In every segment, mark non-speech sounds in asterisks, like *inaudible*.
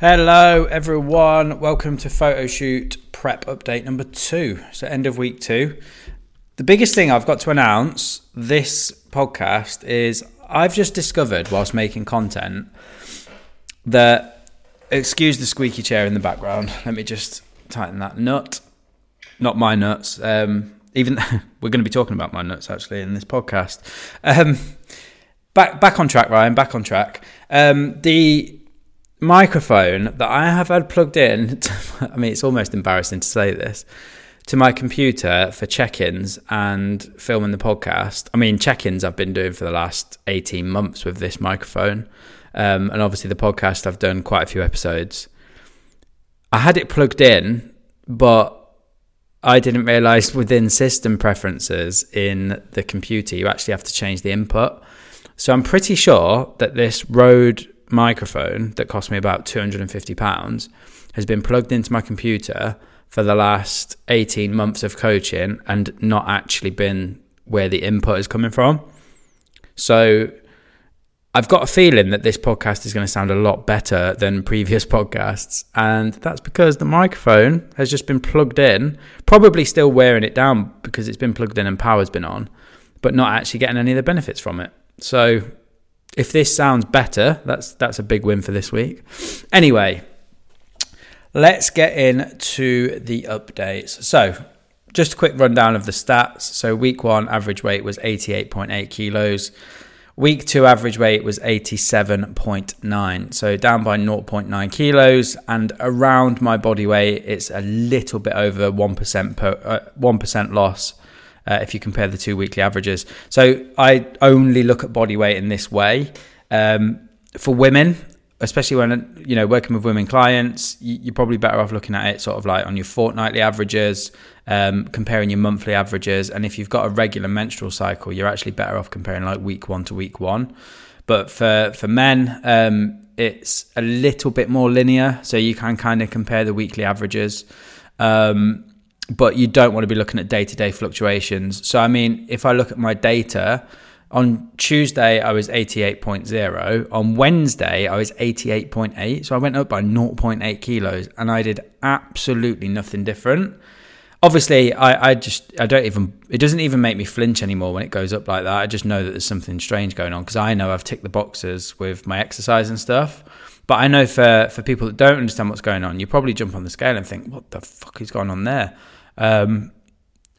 Hello, everyone. Welcome to photo shoot prep update number two. So, end of week two. The biggest thing I've got to announce this podcast is I've just discovered whilst making content that, excuse the squeaky chair in the background. Let me just tighten that nut. Not my nuts. Um, even *laughs* we're going to be talking about my nuts actually in this podcast. Um, back back on track, Ryan. Back on track. Um, the microphone that I have had plugged in, *laughs* to, I mean, it's almost embarrassing to say this, to my computer for check ins and filming the podcast. I mean, check ins I've been doing for the last 18 months with this microphone. Um, and obviously, the podcast, I've done quite a few episodes. I had it plugged in, but I didn't realize within system preferences in the computer, you actually have to change the input. So I'm pretty sure that this Rode microphone that cost me about £250 has been plugged into my computer for the last 18 months of coaching and not actually been where the input is coming from. So I've got a feeling that this podcast is going to sound a lot better than previous *laughs* podcasts. And that's because the microphone has just been plugged in, probably still wearing it down because it's been plugged in and power's been on, but not actually getting any of the benefits from it. So if this sounds better, that's that's a big win for this week. Anyway, let's get into the updates. So, just a quick rundown of the stats. So, week one average weight was 88.8 kilos. Week two average weight was 87.9, so down by 0.9 kilos, and around my body weight, it's a little bit over 1% per, uh, 1% loss uh, if you compare the two weekly averages. So I only look at body weight in this way. Um, for women, especially when you know working with women clients, you're probably better off looking at it sort of like on your fortnightly averages, um, comparing your monthly averages, and if you've got a regular menstrual cycle, you're actually better off comparing like week one to week one. But for for men, um, it's a little bit more linear, so you can kind of compare the weekly averages. Um, but you don't want to be looking at day to day fluctuations. So, I mean, if I look at my data, on Tuesday I was 88.0. On Wednesday I was 88.8. So I went up by 0.8 kilos and I did absolutely nothing different. Obviously, I, I just, I don't even, it doesn't even make me flinch anymore when it goes up like that. I just know that there's something strange going on because I know I've ticked the boxes with my exercise and stuff. But I know for, for people that don't understand what's going on, you probably jump on the scale and think, what the fuck is going on there? Um,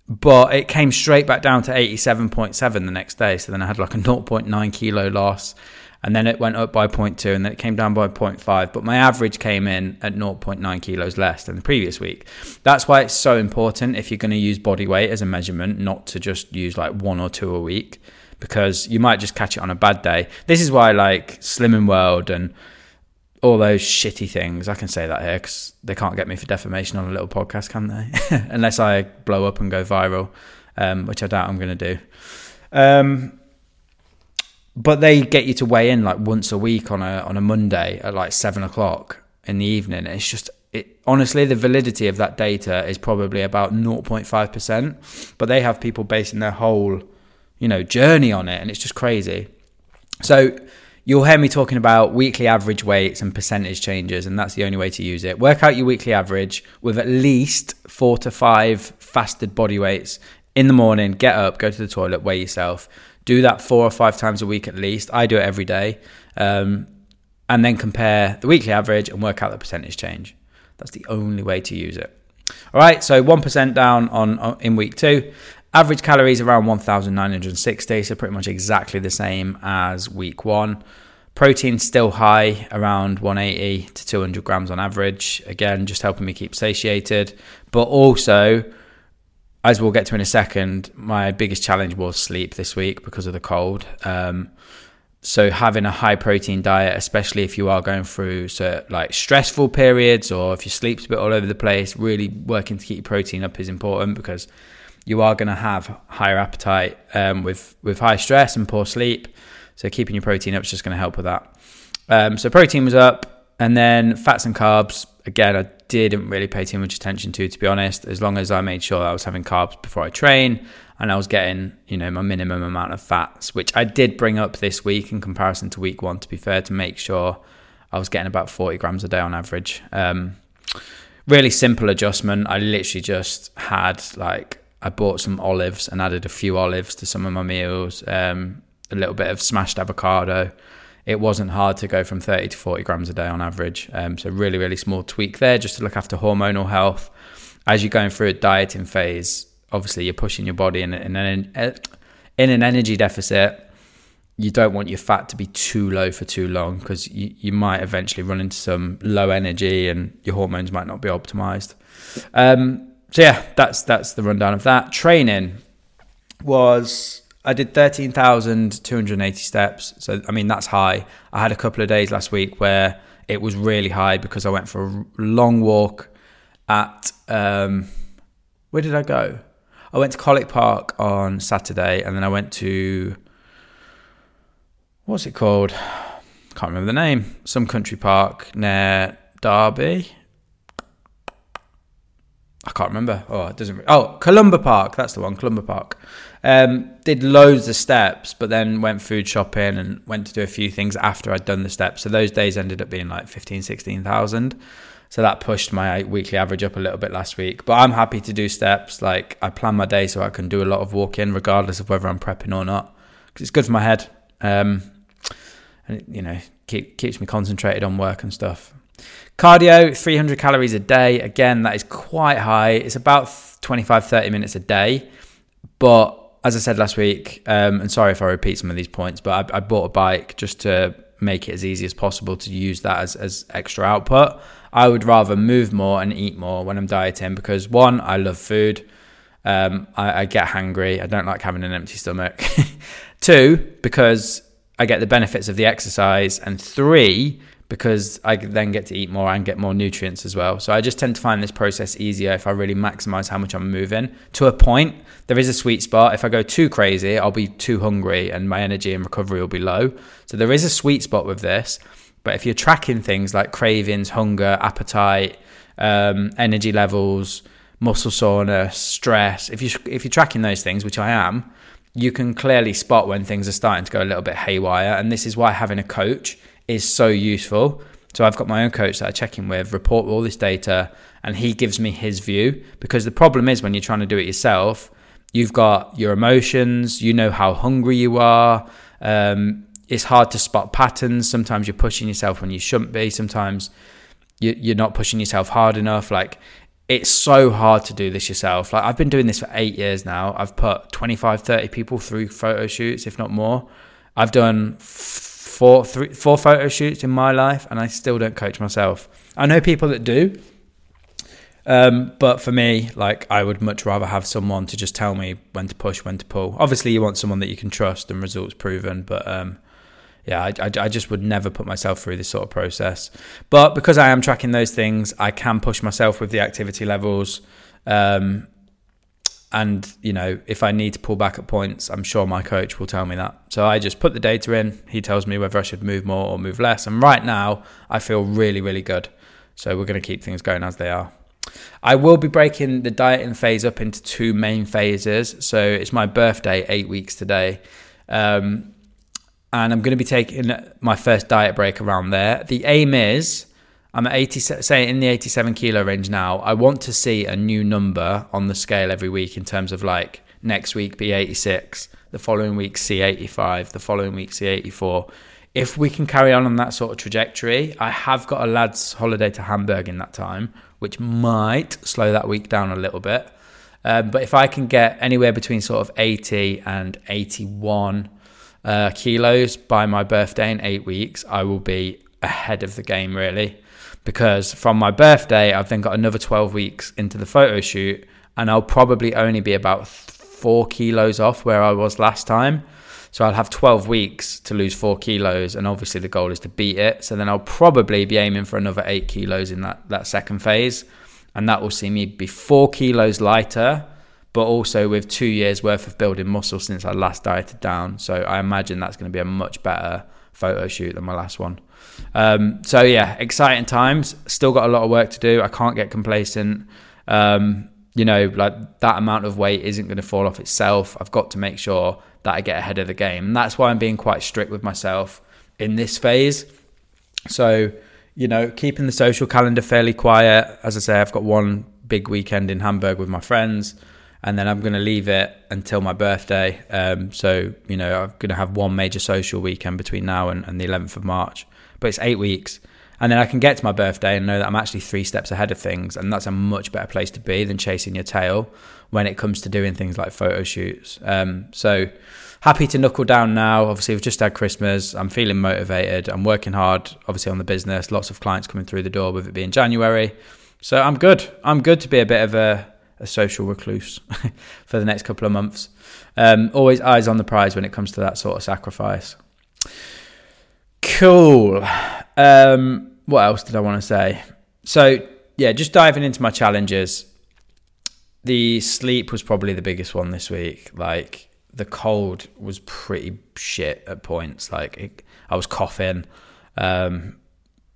but it came straight back down to 87.7 the next day. So then I had like a 0.9 kilo loss. And then it went up by 0.2 and then it came down by 0.5. But my average came in at 0.9 kilos less than the previous week. That's why it's so important if you're going to use body weight as a measurement, not to just use like one or two a week because you might just catch it on a bad day. This is why like Slimming World and all those shitty things. I can say that here because they can't get me for defamation on a little podcast, can they? *laughs* Unless I blow up and go viral, um, which I doubt I'm going to do. Um, but they get you to weigh in like once a week on a on a Monday at like seven o'clock in the evening. It's just it, honestly the validity of that data is probably about 0.5 percent, but they have people basing their whole you know journey on it, and it's just crazy. So you'll hear me talking about weekly average weights and percentage changes, and that's the only way to use it. Work out your weekly average with at least four to five fasted body weights in the morning. Get up, go to the toilet, weigh yourself. Do that four or five times a week at least. I do it every day. Um, and then compare the weekly average and work out the percentage change. That's the only way to use it. All right, so 1% down on, on in week two. Average calories around 1,960, so pretty much exactly the same as week one. Protein still high, around 180 to 200 grams on average. Again, just helping me keep satiated. But also, as we'll get to in a second, my biggest challenge was sleep this week because of the cold. Um, so having a high protein diet, especially if you are going through so like stressful periods or if your sleep's a bit all over the place, really working to keep your protein up is important because you are going to have higher appetite um, with with high stress and poor sleep. So keeping your protein up is just going to help with that. Um, so protein was up, and then fats and carbs. Again, I didn't really pay too much attention to, to be honest. As long as I made sure I was having carbs before I train, and I was getting, you know, my minimum amount of fats, which I did bring up this week in comparison to week one. To be fair, to make sure I was getting about 40 grams a day on average. Um, really simple adjustment. I literally just had like I bought some olives and added a few olives to some of my meals. Um, a little bit of smashed avocado. It wasn't hard to go from 30 to 40 grams a day on average. Um, so really, really small tweak there just to look after hormonal health. As you're going through a dieting phase, obviously you're pushing your body in, in, an, in an energy deficit. You don't want your fat to be too low for too long because you, you might eventually run into some low energy and your hormones might not be optimized. Um, so yeah, that's that's the rundown of that. Training was I did thirteen thousand two hundred eighty steps. So I mean that's high. I had a couple of days last week where it was really high because I went for a long walk at um, where did I go? I went to Colic Park on Saturday, and then I went to what's it called? Can't remember the name. Some country park near Derby. I can't remember. Oh, it doesn't. Oh, Columba Park. That's the one. Columba Park. Um, did loads of steps, but then went food shopping and went to do a few things after I'd done the steps. So those days ended up being like 15, 16,000. So that pushed my weekly average up a little bit last week. But I'm happy to do steps. Like I plan my day so I can do a lot of walking, regardless of whether I'm prepping or not, because it's good for my head. Um, and you know, keep, keeps me concentrated on work and stuff. Cardio, 300 calories a day. Again, that is quite high. It's about 25, 30 minutes a day. But as I said last week, um, and sorry if I repeat some of these points, but I, I, bought a bike just to make it as easy as possible to use that as, as extra output. I would rather move more and eat more when I'm dieting because one, I love food. Um, I, I get hungry. I don't like having an empty stomach. *laughs* Two, because I get the benefits of the exercise. And three, because I then get to eat more and get more nutrients as well. So I just tend to find this process easier if I really maximize how much I'm moving. To a point, there is a sweet spot. If I go too crazy, I'll be too hungry and my energy and recovery will be low. So there is a sweet spot with this. But if you're tracking things like cravings, hunger, appetite, um, energy levels, muscle soreness, stress, if you if you're tracking those things, which I am, you can clearly spot when things are starting to go a little bit haywire. And this is why having a coach is so useful. So I've got my own coach that I check in with, report all this data, and he gives me his view. Because the problem is when you're trying to do it yourself, you've got your emotions, you know how hungry you are. Um, it's hard to spot patterns. Sometimes you're pushing yourself when you shouldn't be. Sometimes you're not pushing yourself hard enough. Like it's so hard to do this yourself. Like I've been doing this for eight years now. I've put 25, 30 people through photo shoots, if not more. I've done four, three, four photo shoots in my life, and I still don't coach myself. I know people that do, um, but for me, like I would much rather have someone to just tell me when to push, when to pull. Obviously, you want someone that you can trust and results proven, but um, yeah, I, I, I, just would never put myself through this sort of process. But because I am tracking those things, I can push myself with the activity levels. Um, and, you know, if I need to pull back at points, I'm sure my coach will tell me that. So I just put the data in. He tells me whether I should move more or move less. And right now, I feel really, really good. So we're going to keep things going as they are. I will be breaking the dieting phase up into two main phases. So it's my birthday, eight weeks today. Um, and I'm going to be taking my first diet break around there. The aim is I'm at 80, say in the 87 kilo range now. I want to see a new number on the scale every week in terms of like next week be 86, the following week see 85, the following week see 84. If we can carry on on that sort of trajectory, I have got a lads' holiday to Hamburg in that time, which might slow that week down a little bit. Um, but if I can get anywhere between sort of 80 and 81 uh, kilos by my birthday in eight weeks, I will be ahead of the game, really because from my birthday, I've then got another 12 weeks into the photo shoot, and I'll probably only be about four kilos off where I was last time. So I'll have 12 weeks to lose four kilos, and obviously the goal is to beat it. So then I'll probably be aiming for another eight kilos in that, that second phase, and that will see me be four kilos lighter, but also with two years worth of building muscle since I last dieted down. So I imagine that's going to be a much better photo shoot than my last one. Um, so yeah, exciting times. Still got a lot of work to do. I can't get complacent. Um, you know, like that amount of weight isn't going to fall off itself. I've got to make sure that I get ahead of the game, and that's why I'm being quite strict with myself in this phase. So, you know, keeping the social calendar fairly quiet. As I say, I've got one big weekend in Hamburg with my friends, and then I'm going to leave it until my birthday. Um, so, you know, I'm going to have one major social weekend between now and, and the 11th of March. But it's eight weeks. And then I can get to my birthday and know that I'm actually three steps ahead of things. And that's a much better place to be than chasing your tail when it comes to doing things like photo shoots. Um, so happy to knuckle down now. Obviously, we've just had Christmas. I'm feeling motivated. I'm working hard, obviously, on the business. Lots of clients coming through the door with it being January. So I'm good. I'm good to be a bit of a, a social recluse *laughs* for the next couple of months. Um, always eyes on the prize when it comes to that sort of sacrifice. Cool. Um, what else did I want to say? So, yeah, just diving into my challenges. The sleep was probably the biggest one this week. Like, the cold was pretty shit at points. Like, it, I was coughing. Um,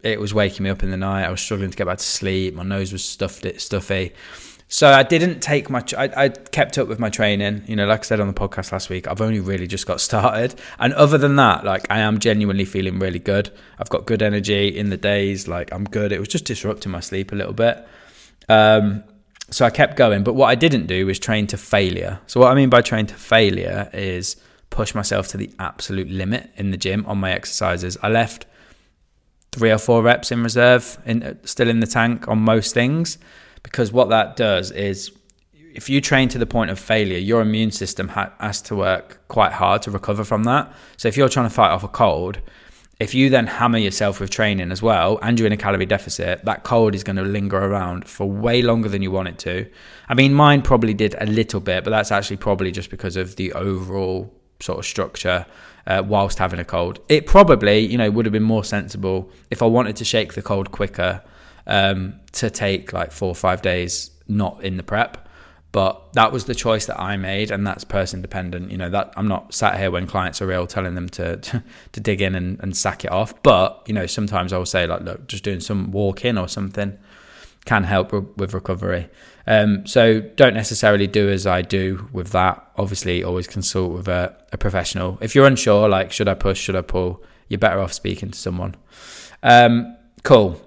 it was waking me up in the night. I was struggling to get back to sleep. My nose was stuffed, stuffy. So I didn't take much. I, I, kept up with my training. You know, like I said on the podcast last week, I've only really just got started. And other than that, like I am genuinely feeling really good. I've got good energy in the days. Like I'm good. It was just disrupting my sleep a little bit. Um, so I kept going. But what I didn't do was train to failure. So what I mean by train to failure is push myself to the absolute limit in the gym on my exercises. I left three or four reps in reserve, in, still in the tank on most things because what that does is if you train to the point of failure, your immune system ha- has to work quite hard to recover from that. So if you're trying to fight off a cold, if you then hammer yourself with training as well and you're in a calorie deficit, that cold is going to linger around for way longer than you want it to. I mean, mine probably did a little bit, but that's actually probably just because of the overall sort of structure uh, whilst having a cold. It probably, you know, would have been more sensible if I wanted to shake the cold quicker um, to take like four or five days not in the prep. But that was the choice that I made, and that's person dependent. You know that I'm not sat here when clients are ill telling them to to, *laughs* to dig in and, and sack it off. But you know sometimes I will say like, look, just doing some walk in or something can help re- with recovery. Um, so don't necessarily do as I do with that. Obviously, always consult with a, a, professional. If you're unsure, like should I push, should I pull, you're better off speaking to someone. Um, cool.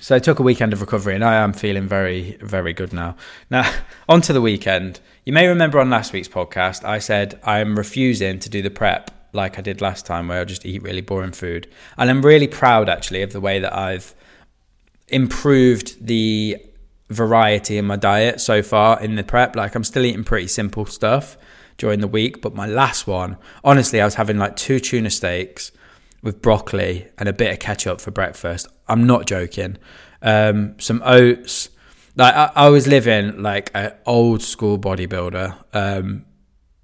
So I took a weekend of recovery and I am feeling very, very good now. Now, *laughs* on to the weekend. You may remember on last week's podcast, I said I'm refusing to do the prep like I did last time, where I just eat really boring food. And I'm really proud actually of the way that I've improved the variety in my diet so far in the prep. Like I'm still eating pretty simple stuff during the week, but my last one, honestly, I was having like two tuna steaks with broccoli and a bit of ketchup for breakfast. I'm not joking. Um, some oats. Like I, I, was living like an old school bodybuilder, um,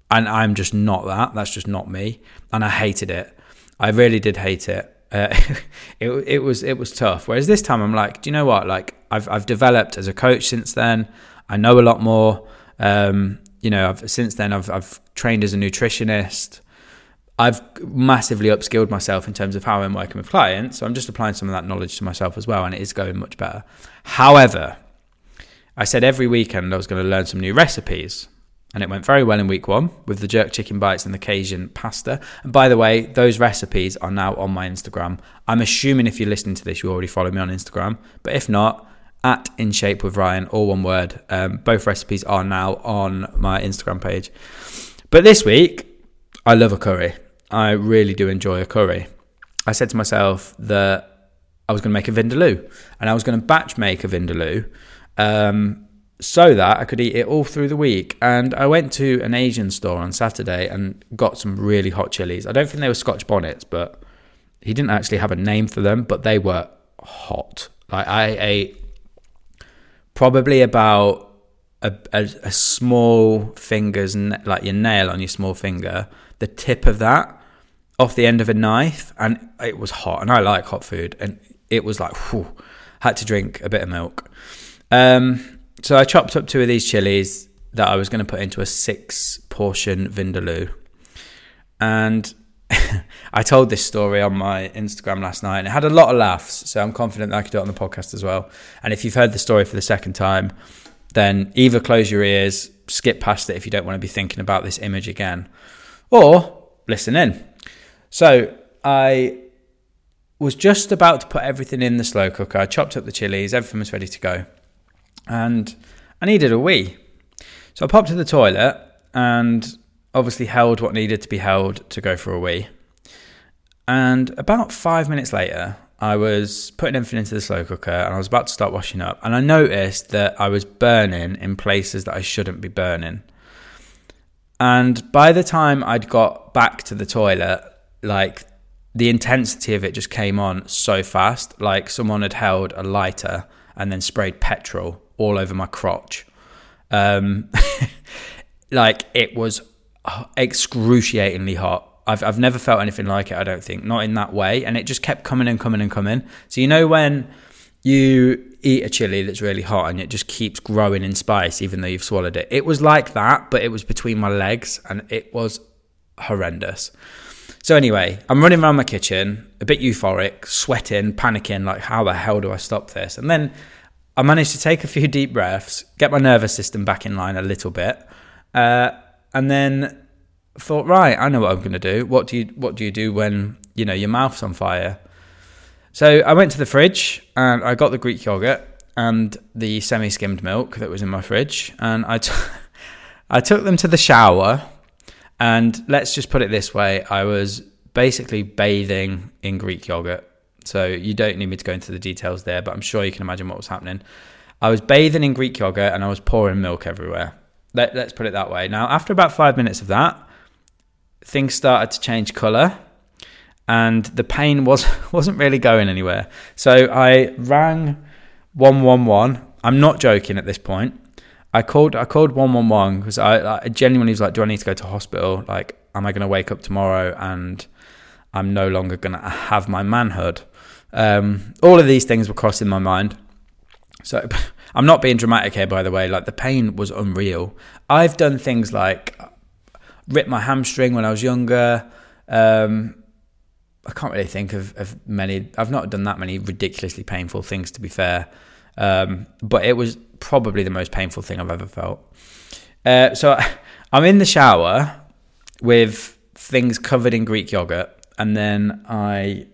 and I'm just not that. That's just not me, and I hated it. I really did hate it. Uh, *laughs* it it was it was tough. Whereas this time I'm like, do you know what? Like I've I've developed as a coach since then. I know a lot more. Um, you know, I've, since then I've I've trained as a nutritionist. I've massively upskilled myself in terms of how I'm working with clients. So I'm just applying some of that knowledge to myself as well, and it is going much better. However, I said every weekend I was going to learn some new recipes. And it went very well in week one with the jerk chicken bites and the Cajun pasta. And by the way, those recipes are now on my Instagram. I'm assuming if you're listening to this, you already follow me on Instagram. But if not, at In Shape with Ryan, all one word. Um, both recipes are now on my Instagram page. But this week, I love a curry. I really do enjoy a curry. I said to myself that I was going to make a vindaloo and I was going to batch make a vindaloo um, so that I could eat it all through the week. And I went to an Asian store on Saturday and got some really hot chilies. I don't think they were Scotch bonnets, but he didn't actually have a name for them, but they were hot. Like I ate probably about a, a, a small finger's like your nail on your small finger, the tip of that off the end of a knife, and it was hot. And I like hot food, and it was like, whew, had to drink a bit of milk. Um, so I chopped up two of these chilies that I was going to put into a six portion vindaloo, and *laughs* I told this story on my Instagram last night, and it had a lot of laughs. So I'm confident that I could do it on the podcast as well. And if you've heard the story for the second time, then either close your ears, skip past it if you don't want to be thinking about this image again, or listen in. So I was just about to put everything in the slow cooker. I chopped up the chilies, everything was ready to go. And I needed a wee. So I popped to the toilet and obviously held what needed to be held to go for a wee. And about five minutes later, I was putting everything into the slow cooker and I was about to start washing up. And I noticed that I was burning in places that I shouldn't be burning. And by the time I'd got back to the toilet, like the intensity of it just came on so fast. Like someone had held a lighter and then sprayed petrol all over my crotch. Um, *laughs* like it was excruciatingly hot. I've I've never felt anything like it. I don't think not in that way, and it just kept coming and coming and coming. So you know when you eat a chili that's really hot and it just keeps growing in spice even though you've swallowed it. It was like that, but it was between my legs and it was horrendous. So anyway, I'm running around my kitchen, a bit euphoric, sweating, panicking, like how the hell do I stop this? And then I managed to take a few deep breaths, get my nervous system back in line a little bit, uh, and then thought, right, I know what I'm going to do. What do you What do you do when you know your mouth's on fire? So I went to the fridge and I got the Greek yogurt and the semi-skimmed milk that was in my fridge, and I, t- *laughs* I took them to the shower and let's just put it this way I was basically bathing in Greek yogurt. So you don't need me to go into the details there, but I'm sure you can imagine what was happening. I was bathing in Greek yogurt and I was pouring milk everywhere. Let, us put it that way. Now, after about five minutes of that, things started to change colour and the pain was, *laughs* wasn't really going anywhere. So I rang 111. I'm not joking at this point. I called I called one one one because I, I genuinely was like, do I need to go to hospital? Like, am I going to wake up tomorrow and I'm no longer going to have my manhood? Um, all of these things were crossing my mind. So *laughs* I'm not being dramatic here, by the way. Like the pain was unreal. I've done things like rip my hamstring when I was younger. Um, I can't really think of, of many. I've not done that many ridiculously painful things, to be fair. Um, but it was probably the most painful thing I've ever felt. Uh, so *laughs* I'm in the shower with things covered in Greek yogurt, and then I,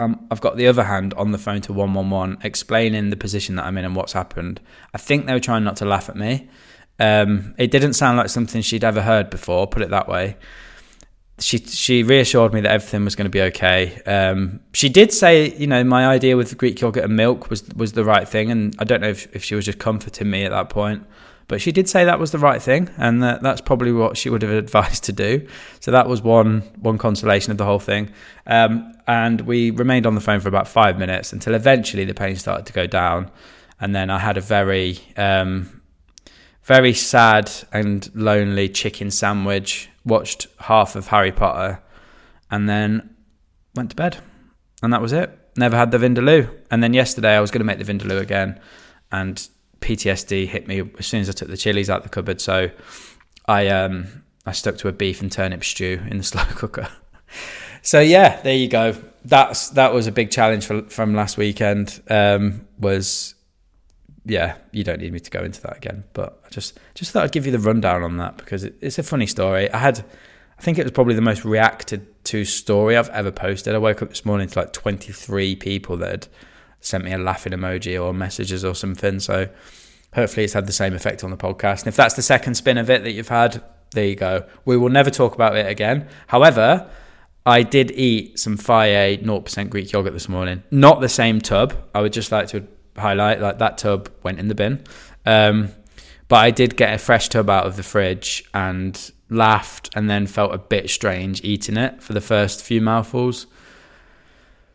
um, I've got the other hand on the phone to one one one, explaining the position that I'm in and what's happened. I think they were trying not to laugh at me. Um, it didn't sound like something she'd ever heard before, put it that way she she reassured me that everything was going to be okay. Um, she did say, you know, my idea with Greek yogurt and milk was was the right thing, and I don't know if, if she was just comforting me at that point, but she did say that was the right thing, and that that's probably what she would have advised to do. So that was one one consolation of the whole thing. Um, and we remained on the phone for about five minutes until eventually the pain started to go down, and then I had a very um, very sad and lonely chicken sandwich watched half of Harry Potter, and then went to bed. And that was it. Never had the Vindaloo. And then yesterday I was going to make the Vindaloo again, and PTSD hit me as soon as I took the chilies out the cupboard. So I um I stuck to a beef and turnip stew in the *laughs* slow cooker. so yeah, there you go. That's that was a big challenge for, from last weekend. Um, was yeah, you don't need me to go into that again. But I just just thought I'd give you the rundown on that because it, it's a funny story. I had, I think it was probably the most reacted to story I've ever posted. I woke up this morning to like 23 people that had sent me a laughing emoji or messages or something. So hopefully it's had the same effect on the podcast. And if that's the second spin of it that you've had, there you go. We will never talk about it again. However, I did eat some Fage 0% Greek yogurt this morning. Not the same tub. I would just like to highlight. Like that tub went in the bin. Um, but I did get a fresh tub out of the fridge and laughed and then felt a bit strange eating it for the first few mouthfuls.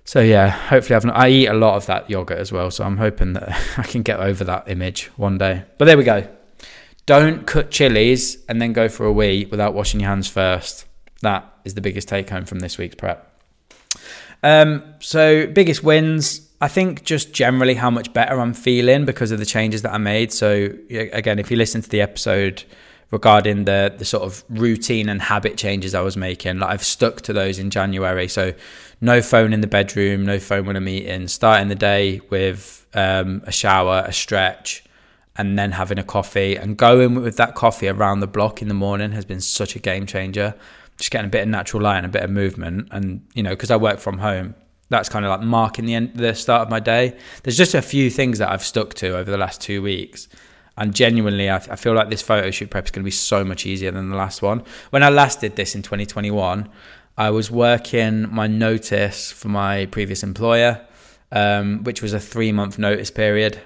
So yeah, hopefully I've not, I eat a lot of that yogurt as well, so I'm hoping that *laughs* I can get over that image one day. But there we go. Don't cut chilies and then go for a wee without washing your hands first. That is the biggest take home from this week's prep. Um, so biggest wins. I think just generally how much better I'm feeling because of the changes that I made. So again, if you listen to the episode regarding the the sort of routine and habit changes I was making, like I've stuck to those in January. So no phone in the bedroom, no phone when I'm eating. Starting the day with um, a shower, a stretch, and then having a coffee and going with that coffee around the block in the morning has been such a game changer. Just getting a bit of natural light and a bit of movement, and you know, because I work from home, that's kind of like marking the end, the start of my day. There's just a few things that I've stuck to over the last two weeks, and genuinely, I, I feel like this photo shoot prep is going to be so much easier than the last one. When I last did this in 2021, I was working my notice for my previous employer, um, which was a three month notice period,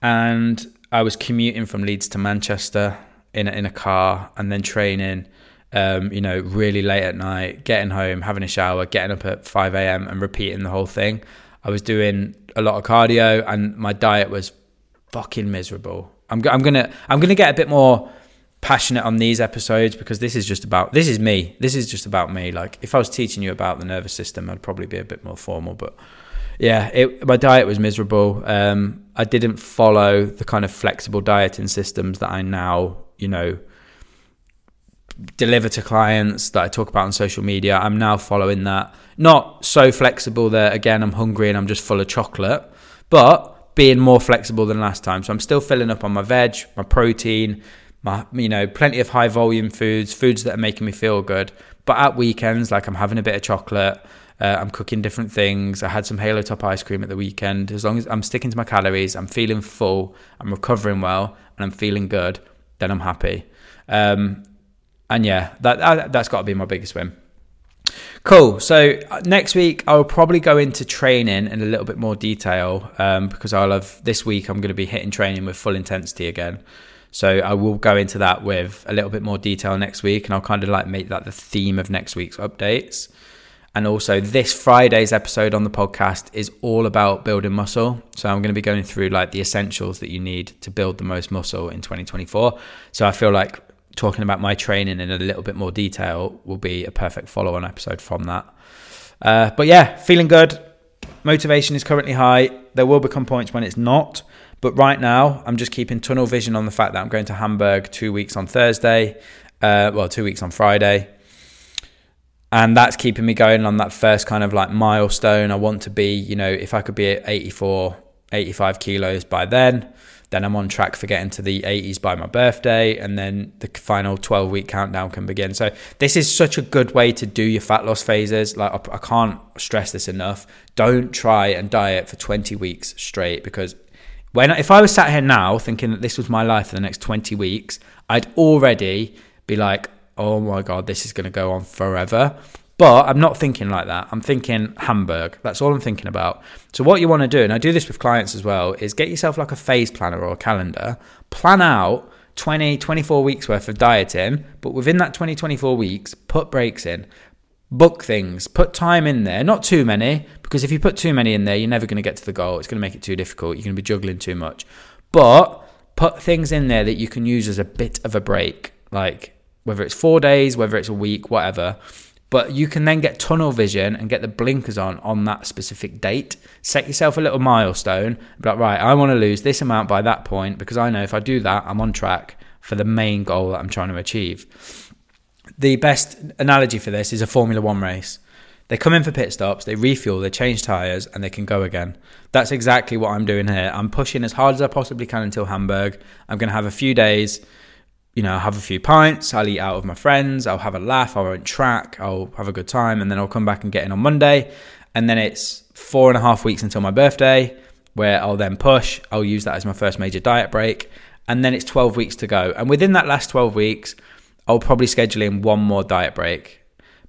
and I was commuting from Leeds to Manchester in a, in a car, and then training um, you know, really late at night, getting home, having a shower, getting up at 5 a.m. and repeating the whole thing. I was doing a lot of cardio and my diet was fucking miserable. I'm, I'm gonna I'm gonna get a bit more passionate on these episodes because this is just about this is me. This is just about me. Like if I was teaching you about the nervous system, I'd probably be a bit more formal. But yeah, it, my diet was miserable. Um, I didn't follow the kind of flexible dieting systems that I now you know deliver to clients that I talk about on social media. I'm now following that. Not so flexible that again I'm hungry and I'm just full of chocolate, but being more flexible than last time. So I'm still filling up on my veg, my protein, my you know, plenty of high volume foods, foods that are making me feel good. But at weekends, like I'm having a bit of chocolate. Uh, I'm cooking different things. I had some Halo Top ice cream at the weekend. As long as I'm sticking to my calories, I'm feeling full, I'm recovering well, and I'm feeling good, then I'm happy. Um, and yeah, that, that's got to be my biggest win. Cool. So uh, next week I'll probably go into training in a little bit more detail um, because I'll have this week I'm going to be hitting training with full intensity again. So I will go into that with a little bit more detail next week, and I'll kind of like make that the theme of next week's updates. And also, this Friday's episode on the podcast is all about building muscle. So, I'm going to be going through like the essentials that you need to build the most muscle in 2024. So, I feel like talking about my training in a little bit more detail will be a perfect follow on episode from that. Uh, but yeah, feeling good. Motivation is currently high. There will become points when it's not. But right now, I'm just keeping tunnel vision on the fact that I'm going to Hamburg two weeks on Thursday. Uh, well, two weeks on Friday. And that's keeping me going on that first kind of like milestone. I want to be, you know, if I could be at 84, 85 kilos by then, then I'm on track for getting to the 80s by my birthday, and then the final 12 week countdown can begin. So this is such a good way to do your fat loss phases. Like I, I can't stress this enough. Don't try and diet for 20 weeks straight because when if I was sat here now thinking that this was my life for the next 20 weeks, I'd already be like, oh my god, this is going to go on forever. But I'm not thinking like that. I'm thinking Hamburg. That's all I'm thinking about. So, what you want to do, and I do this with clients as well, is get yourself like a phase planner or a calendar. Plan out 20, 24 weeks worth of dieting, but within that 20, 24 weeks, put breaks in. Book things, put time in there, not too many, because if you put too many in there, you're never going to get to the goal. It's going to make it too difficult. You're going to be juggling too much. But put things in there that you can use as a bit of a break, like whether it's four days, whether it's a week, whatever but you can then get tunnel vision and get the blinkers on on that specific date. Set yourself a little milestone. Be like, right, I want to lose this amount by that point because I know if I do that, I'm on track for the main goal that I'm trying to achieve. The best analogy for this is a Formula One race. They come in for pit stops, they refuel, they change tyres, and they can go again. That's exactly what I'm doing here. I'm pushing as hard as I possibly can until Hamburg. I'm going to have a few days you know, I'll have a few pints, I'll eat out with my friends, I'll have a laugh, I won't track, I'll have a good time, and then I'll come back and get in on Monday. And then it's four and a half weeks until my birthday, where I'll then push. I'll use that as my first major diet break. And then it's 12 weeks to go. And within that last 12 weeks, I'll probably schedule in one more diet break.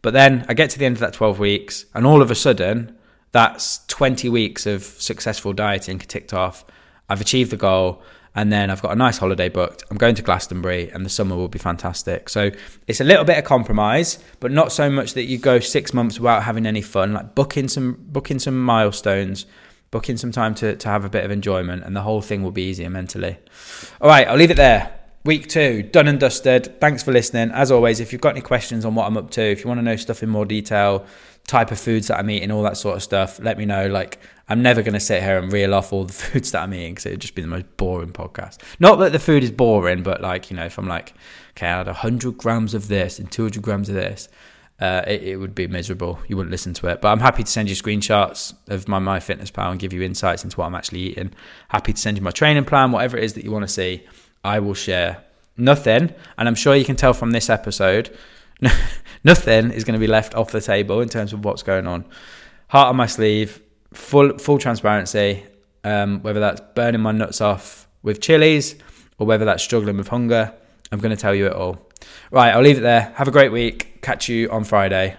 But then I get to the end of that 12 weeks, and all of a sudden, that's 20 weeks of successful dieting ticked off. I've achieved the goal and then I've got a nice holiday booked. I'm going to Glastonbury, and the summer will be fantastic. So it's a little bit of compromise, but not so much that you go six months without having any fun. Like booking some booking some milestones, booking some time to to have a bit of enjoyment, and the whole thing will be easier mentally. All right, I'll leave it there. Week two, done and dusted. Thanks for listening. As always, if you've got any questions on what I'm up to, if you want to know stuff in more detail, type of foods that I'm eating, all that sort of stuff, let me know. Like, I'm never going to sit here and reel off all the *laughs* foods that I'm eating because it would just be the most boring podcast. Not that the food is boring, but like, you know, if I'm like, okay, I had 100 grams of this and 200 grams of this, uh, it, it, would be miserable. You wouldn't listen to it. But I'm happy to send you screenshots of my MyFitnessPal and give you insights into what I'm actually eating. Happy to send you my training plan, whatever it is that you want to see. I will share nothing. And I'm sure you can tell from this episode, *laughs* nothing is going to be left off the table in terms of what's going on heart on my sleeve, full full transparency. Um, whether that's burning my nuts off with chilies or whether that's struggling with hunger, I'm going to tell you it all. Right, I'll leave it there. Have a great week. Catch you on Friday.